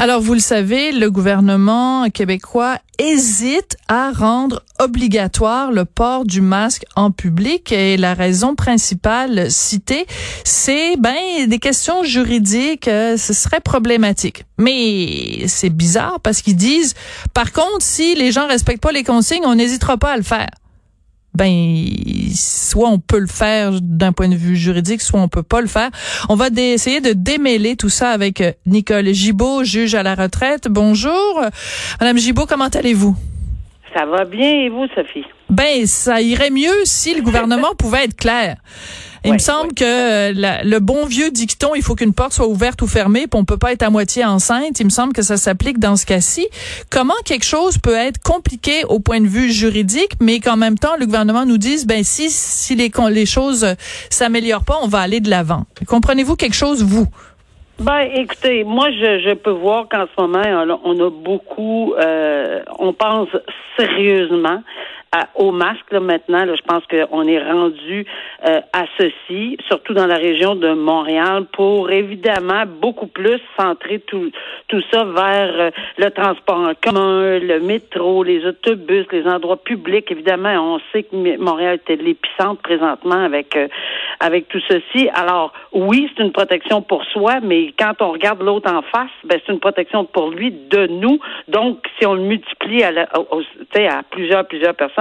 Alors, vous le savez, le gouvernement québécois hésite à rendre obligatoire le port du masque en public et la raison principale citée, c'est ben des questions juridiques, euh, ce serait problématique. Mais c'est bizarre parce qu'ils disent par contre si les gens respectent pas les consignes, on n'hésitera pas à le faire ben soit on peut le faire d'un point de vue juridique, soit on peut pas le faire. On va essayer de démêler tout ça avec euh, Nicole Gibault, juge à la retraite. Bonjour, Madame Gibault, comment allez-vous? Ça va bien et vous, Sophie? Ben, ça irait mieux si le gouvernement pouvait être clair. Il me semble que euh, le bon vieux dicton, il faut qu'une porte soit ouverte ou fermée, puis on peut pas être à moitié enceinte. Il me semble que ça s'applique dans ce cas-ci. Comment quelque chose peut être compliqué au point de vue juridique, mais qu'en même temps le gouvernement nous dise, ben si si les les choses s'améliorent pas, on va aller de l'avant. Comprenez-vous quelque chose vous? Ben, écoutez, moi, je, je peux voir qu'en ce moment, on a beaucoup, euh, on pense sérieusement au masque là, maintenant. Là, je pense qu'on est rendu euh, à ceci, surtout dans la région de Montréal, pour évidemment beaucoup plus centrer tout, tout ça vers euh, le transport en commun, le métro, les autobus, les endroits publics. Évidemment, on sait que Montréal était l'épicentre présentement avec euh, avec tout ceci. Alors, oui, c'est une protection pour soi, mais quand on regarde l'autre en face, ben, c'est une protection pour lui, de nous. Donc, si on le multiplie à, la, à plusieurs, plusieurs personnes,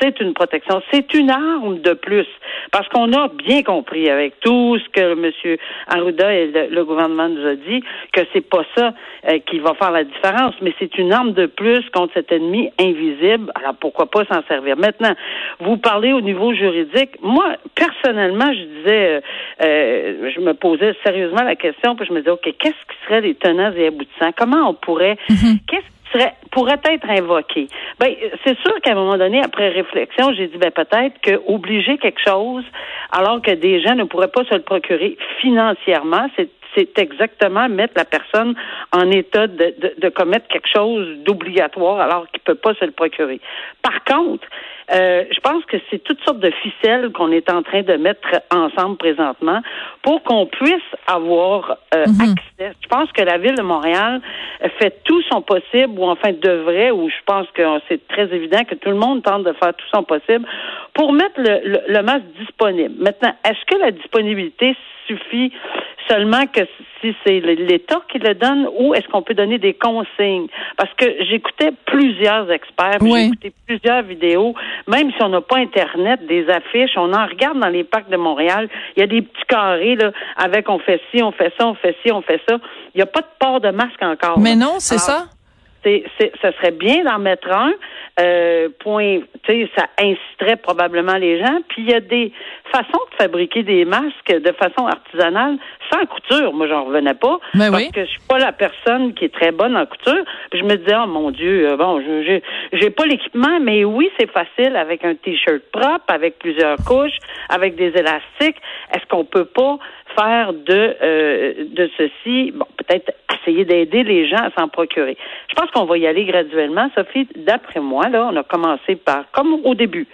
c'est une protection. C'est une arme de plus. Parce qu'on a bien compris avec tout ce que M. Arruda et le, gouvernement nous a dit, que c'est pas ça euh, qui va faire la différence, mais c'est une arme de plus contre cet ennemi invisible. Alors, pourquoi pas s'en servir? Maintenant, vous parlez au niveau juridique. Moi, personnellement, je disais, euh, euh, je me posais sérieusement la question, puis je me disais, OK, qu'est-ce qui serait les tenants et aboutissants? Comment on pourrait, mm-hmm. qu'est-ce serait, pourrait être invoqué? Ben, c'est sûr qu'à un moment donné, après réflexion, j'ai dit, ben, peut-être que obliger quelque chose, alors que des gens ne pourraient pas se le procurer financièrement, c'est c'est exactement mettre la personne en état de, de, de commettre quelque chose d'obligatoire alors qu'il peut pas se le procurer. Par contre, euh, je pense que c'est toutes sortes de ficelles qu'on est en train de mettre ensemble présentement pour qu'on puisse avoir euh, mhm. accès. Je pense que la ville de Montréal fait tout son possible, ou enfin devrait, ou je pense que c'est très évident que tout le monde tente de faire tout son possible pour mettre le, le, le masque disponible. Maintenant, est-ce que la disponibilité suffit seulement que si c'est l'État qui le donne ou est-ce qu'on peut donner des consignes? Parce que j'écoutais plusieurs experts, j'ai écouté plusieurs vidéos, même si on n'a pas Internet, des affiches, on en regarde dans les parcs de Montréal, il y a des petits carrés là, avec on fait ci, on fait ça, on fait ci, on fait ça. Il n'y a pas de port de masque encore. Mais non, c'est ça. C'est, ça serait bien d'en mettre un. Euh, point, ça inciterait probablement les gens. Puis il y a des façons de fabriquer des masques de façon artisanale sans couture. Moi, j'en revenais pas ben parce que je suis pas la personne qui est très bonne en couture. Puis je me disais, oh mon Dieu, euh, bon, je j'ai pas l'équipement, mais oui, c'est facile avec un t-shirt propre, avec plusieurs couches, avec des élastiques. Est-ce qu'on peut pas faire de euh, de ceci, bon, peut-être essayer d'aider les gens à s'en procurer. Je pense qu'on va y aller graduellement, Sophie. D'après moi, là, on a commencé par, comme au début,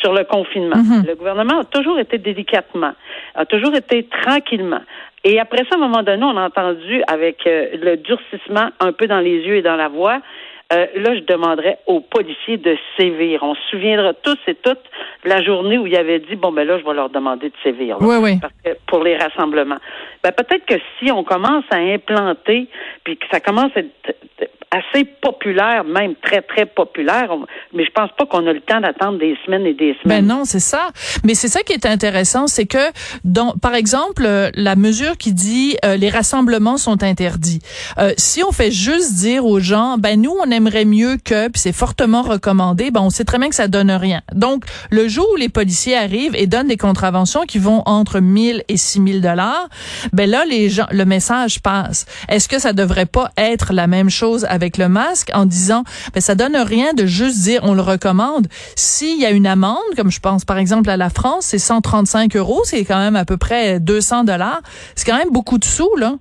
sur le confinement. Mhm. Le gouvernement a toujours été délicatement, a toujours été tranquillement. Et après ça, à un moment donné, on a entendu avec euh, le durcissement un peu dans les yeux et dans la voix, euh, là, je demanderais aux policiers de sévir. On se souviendra tous et toutes de la journée où il avait dit bon ben là, je vais leur demander de sévir. oui, oui. Parce que pour les rassemblements. Ben peut-être que si on commence à implanter, puis que ça commence à être assez populaire, même très, très populaire. Mais je pense pas qu'on a le temps d'attendre des semaines et des semaines. Ben non, c'est ça. Mais c'est ça qui est intéressant, c'est que, dans, par exemple, euh, la mesure qui dit euh, les rassemblements sont interdits. Euh, si on fait juste dire aux gens, ben nous, on aimerait mieux que, puis c'est fortement recommandé, ben on sait très bien que ça donne rien. Donc, le jour où les policiers arrivent et donnent des contraventions qui vont entre 1000 et 6000 dollars, ben là, les gens, le message passe. Est-ce que ça devrait pas être la même chose avec le masque en disant, ben, ça donne rien de juste dire on le recommande. S'il y a une amende, comme je pense par exemple à la France, c'est 135 euros, c'est quand même à peu près 200 dollars. C'est quand même beaucoup de sous, là.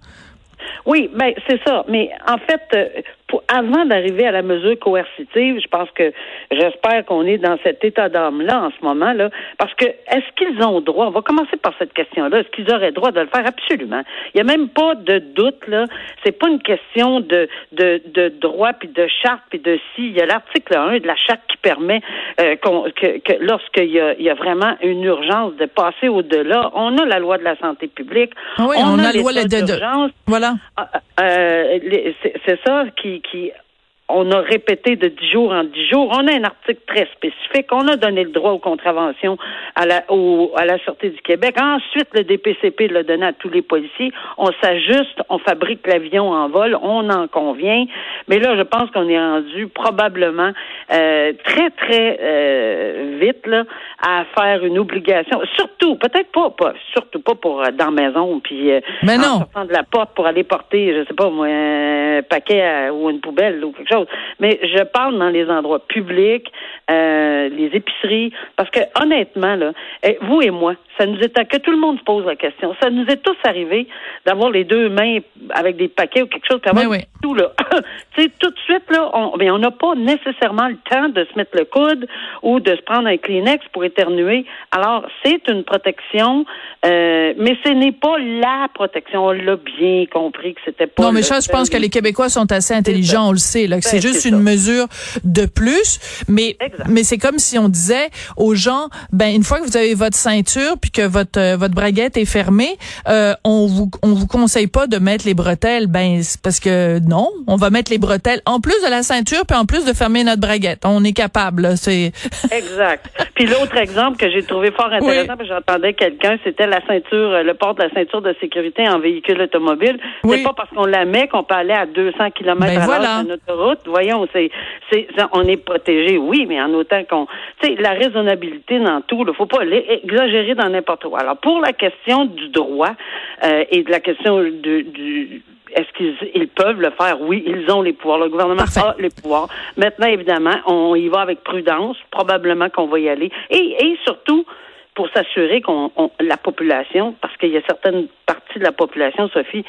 Oui, ben c'est ça. Mais en fait, euh, avant d'arriver à la mesure coercitive, je pense que j'espère qu'on est dans cet état d'âme-là en ce moment-là, parce que est-ce qu'ils ont droit, on va commencer par cette question-là, est-ce qu'ils auraient droit de le faire? Absolument. Il n'y a même pas de doute, là. C'est pas une question de, de, de droit, puis de charte, puis de si. Il y a l'article 1 de la charte qui permet euh, que, que lorsqu'il y a, il y a vraiment une urgence de passer au-delà, on a la loi de la santé publique. Oui, on, a, la loi de, Voilà. Ah, euh, c'est ça qui, qui on a répété de dix jours en dix jours. On a un article très spécifique. On a donné le droit aux contraventions à la, à la Sûreté du Québec. Ensuite, le DPCP l'a donné à tous les policiers. On s'ajuste, on fabrique l'avion en vol, on en convient. Mais là, je pense qu'on est rendu probablement euh, très, très euh, vite là, à faire une obligation. Surtout, peut-être pas, pas, surtout pas pour euh, dans la maison, puis Mais non. sortant de la porte pour aller porter, je sais pas moi, un paquet ou une poubelle ou quelque chose. Mais je parle dans les endroits publics, euh, les épiceries, parce que honnêtement, là, eh, vous et moi, ça nous est que tout le monde se pose la question. Ça nous est tous arrivé d'avoir les deux mains avec des paquets ou quelque chose, puis oui. tout là. tu sais, tout de suite là, on, mais on n'a pas nécessairement le temps de se mettre le coude ou de se prendre un Kleenex pour éternuer. Alors c'est une protection, euh, mais ce n'est pas la protection. On l'a bien compris que c'était pas. Non, mais ça, je pense que les Québécois sont assez intelligents, on le sait. Là, c'est juste une mesure de plus. Mais, mais c'est comme si on disait aux gens, ben, une fois que vous avez votre ceinture puis que votre, euh, votre braguette est fermée, euh, on vous, on vous conseille pas de mettre les bretelles. Ben, parce que non, on va mettre les bretelles en plus de la ceinture puis en plus de fermer notre braguette. On est capable, c'est. exact. Puis l'autre exemple que j'ai trouvé fort intéressant, j'entendais quelqu'un, c'était la ceinture, euh, le port de la ceinture de sécurité en véhicule automobile. C'est pas parce qu'on la met qu'on peut aller à 200 km ben à l'heure sur une autoroute voyons, c'est, c'est, on est protégé, oui, mais en autant qu'on, tu sais, la raisonnabilité dans tout, il faut pas exagérer dans n'importe quoi. Alors, pour la question du droit euh, et de la question de, du est-ce qu'ils ils peuvent le faire? Oui, ils ont les pouvoirs. Le gouvernement a les pouvoirs. Maintenant, évidemment, on y va avec prudence. Probablement qu'on va y aller. Et, et surtout, pour s'assurer qu'on la population, parce qu'il y a certaines parties de la population, Sophie,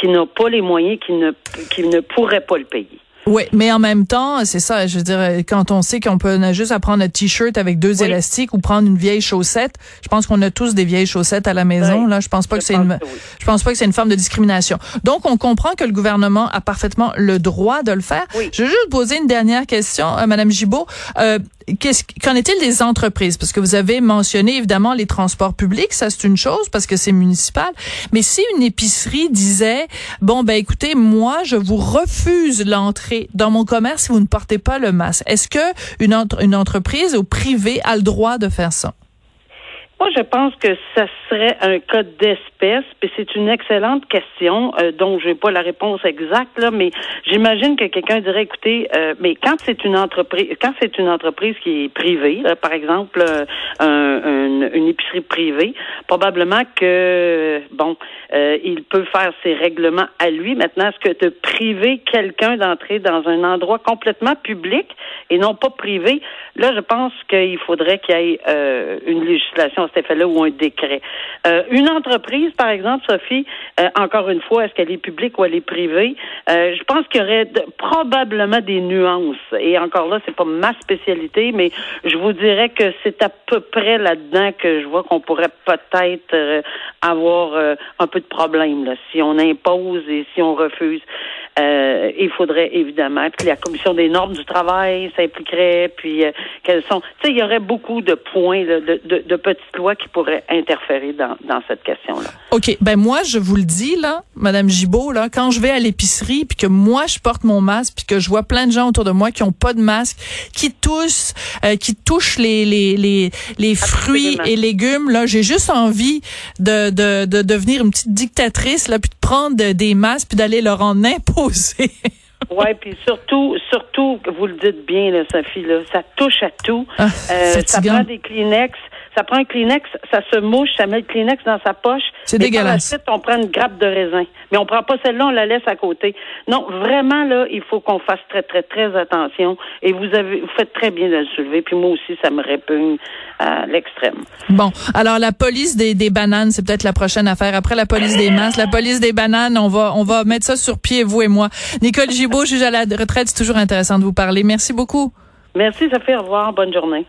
qui n'ont pas les moyens, qui ne qui ne pourraient pas le payer. Oui, mais en même temps, c'est ça, je veux dire, quand on sait qu'on peut juste apprendre un t-shirt avec deux élastiques ou prendre une vieille chaussette, je pense qu'on a tous des vieilles chaussettes à la maison. Là, je pense pas que c'est une, je pense pas que c'est une forme de discrimination. Donc, on comprend que le gouvernement a parfaitement le droit de le faire. Je veux juste poser une dernière question, à Madame Gibault. Euh, qu'en est-il des entreprises? Parce que vous avez mentionné évidemment les transports publics, ça c'est une chose parce que c'est municipal. Mais si une épicerie disait, bon ben écoutez, moi je vous refuse l'entrée dans mon commerce si vous ne portez pas le masque, est-ce que une, entreprise ou privée a le droit de faire ça? Moi, je pense que ça serait un cas d'espèce, puis c'est une excellente question euh, dont je n'ai pas la réponse exacte là, mais j'imagine que quelqu'un dirait, écoutez, euh, mais quand c'est une entreprise, quand c'est une entreprise qui est privée, par exemple euh, une épicerie privée, probablement que bon, il peut faire ses règlements à lui. Maintenant, est-ce que de priver quelqu'un d'entrer dans un endroit complètement public et non pas privé, là, je pense qu'il faudrait qu'il y ait une législation cet effet-là ou un décret. Euh, une entreprise, par exemple, Sophie, euh, encore une fois, est-ce qu'elle est publique ou elle est privée? Euh, je pense qu'il y aurait probablement des nuances. Et encore là, c'est pas ma spécialité, mais je vous dirais que c'est à peu près là-dedans que je vois qu'on pourrait peut-être avoir un peu de problème si on impose et si on refuse. Il faudrait évidemment que la commission des normes du travail s'impliquerait, puis quelles sont. Tu sais, il y aurait beaucoup de points, de, de, de petites qui pourrait interférer dans, dans cette question-là. OK. Ben moi, je vous le dis, là, Madame Gibault, là, quand je vais à l'épicerie, puis que moi, je porte mon masque, puis que je vois plein de gens autour de moi qui ont pas de masque, qui toussent, euh, qui touchent les, les, les, les fruits et légumes, là, j'ai juste envie de, de, de devenir une petite dictatrice, là, puis prendre des masques, puis d'aller leur en imposer. Oui, puis surtout, surtout, vous le dites bien, là, Sophie, là, ça touche à tout. Ah, euh, ça prend des Kleenex, Ça prend un Kleenex, ça se mouche, ça met le Kleenex dans sa poche. C'est dégueulasse. Ensuite, on prend une grappe de raisin. Mais on prend pas celle-là, on la laisse à côté. Non, vraiment, là, il faut qu'on fasse très, très, très attention. Et vous avez, vous faites très bien de le soulever. Puis moi aussi, ça me répugne à l'extrême. Bon. Alors, la police des, des bananes, c'est peut-être la prochaine affaire. Après la police des masses, la police des bananes, on va, on va mettre ça sur pied, vous et moi. Nicole Gibault, juge à la retraite, c'est toujours intéressant de vous parler. Merci beaucoup. Merci, Sophie. Au revoir. Bonne journée.